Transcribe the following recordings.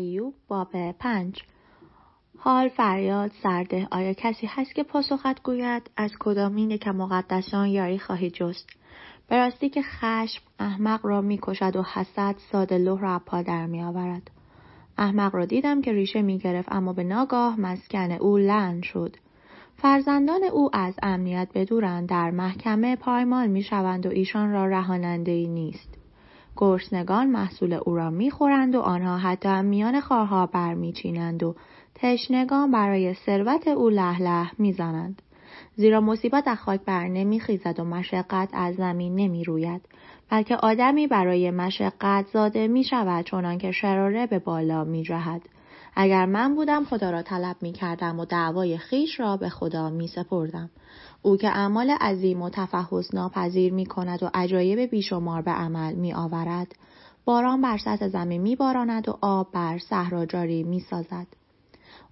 ایوب باب پنج. حال فریاد سرده آیا کسی هست که پاسخت گوید از کدامین که مقدسان یاری خواهی جست؟ به راستی که خشم احمق را می‌کشد و حسد ساده لوح را پا در میآورد. احمق را دیدم که ریشه می‌گرفت اما به ناگاه مسکن او لن شد. فرزندان او از امنیت بدورند در محکمه پایمال می‌شوند و ایشان را رهاننده ای نیست. گرسنگان محصول او را می‌خورند و آنها حتی میان خارها برمیچینند و تشنگان برای ثروت او لهله له می‌زنند زیرا مصیبت از خاک بر نمیخیزد و مشقت از زمین نمی‌روید بلکه آدمی برای مشقت زاده می شود چنان که شراره به بالا می جهد. اگر من بودم خدا را طلب می کردم و دعوای خیش را به خدا می سپردم. او که اعمال عظیم و تفحص ناپذیر می کند و عجایب بیشمار به عمل می آورد. باران بر سطح زمین می باراند و آب بر صحرا جاری می سازد.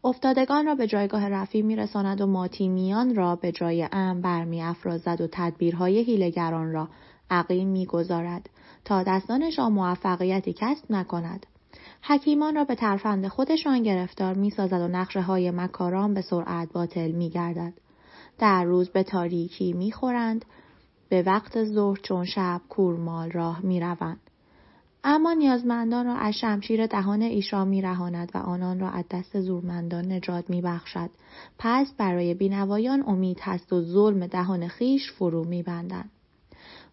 افتادگان را به جایگاه رفی می رساند و ماتیمیان را به جای ام برمی افرازد و تدبیرهای هیلگران را عقیم می‌گذارد تا دستانشان موفقیتی کسب نکند حکیمان را به ترفند خودشان گرفتار می‌سازد و نقشه های مکاران به سرعت باطل میگردد. در روز به تاریکی می‌خورند به وقت ظهر چون شب کورمال راه می‌روند. اما نیازمندان را از شمشیر دهان ایشا میرهاند و آنان را از دست زورمندان نجات میبخشد. پس برای بینوایان امید هست و ظلم دهان خیش فرو میبندند.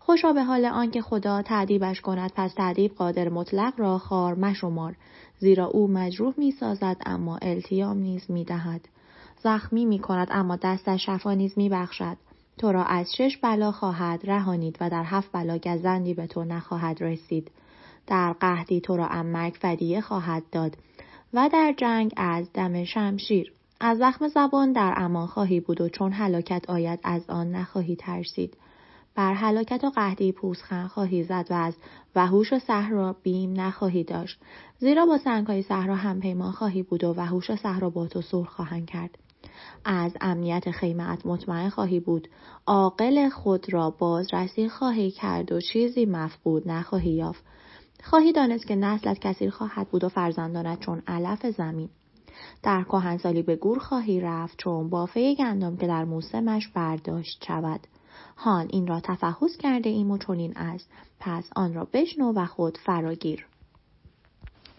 خوشا به حال آنکه خدا تعدیبش کند پس تعدیب قادر مطلق را خار مشمار زیرا او مجروح می سازد اما التیام نیز می دهد. زخمی می کند اما دستش شفا نیز می بخشد. تو را از شش بلا خواهد رهانید و در هفت بلا گزندی به تو نخواهد رسید. در قهدی تو را امک فدیه خواهد داد و در جنگ از دم شمشیر. از زخم زبان در امان خواهی بود و چون هلاکت آید از آن نخواهی ترسید. بر هلاکت و قهدی پوزخند خواهی زد و از وحوش و صحرا بیم نخواهی داشت. زیرا با سنگهای صحرا هم پیمان خواهی بود و وحوش و صحرا با تو صلح خواهند کرد. از امنیت خیمت مطمئن خواهی بود. عاقل خود را بازرسی خواهی کرد و چیزی مفقود نخواهی یافت. خواهی دانست که نسلت کثیر خواهد بود و فرزندانت چون علف زمین. در کهنسالی به گور خواهی رفت چون بافه گندم که در موسمش برداشت شود. حال این را تفحص کرده ایم و چنین است. پس آن را بشنو و خود فراگیر.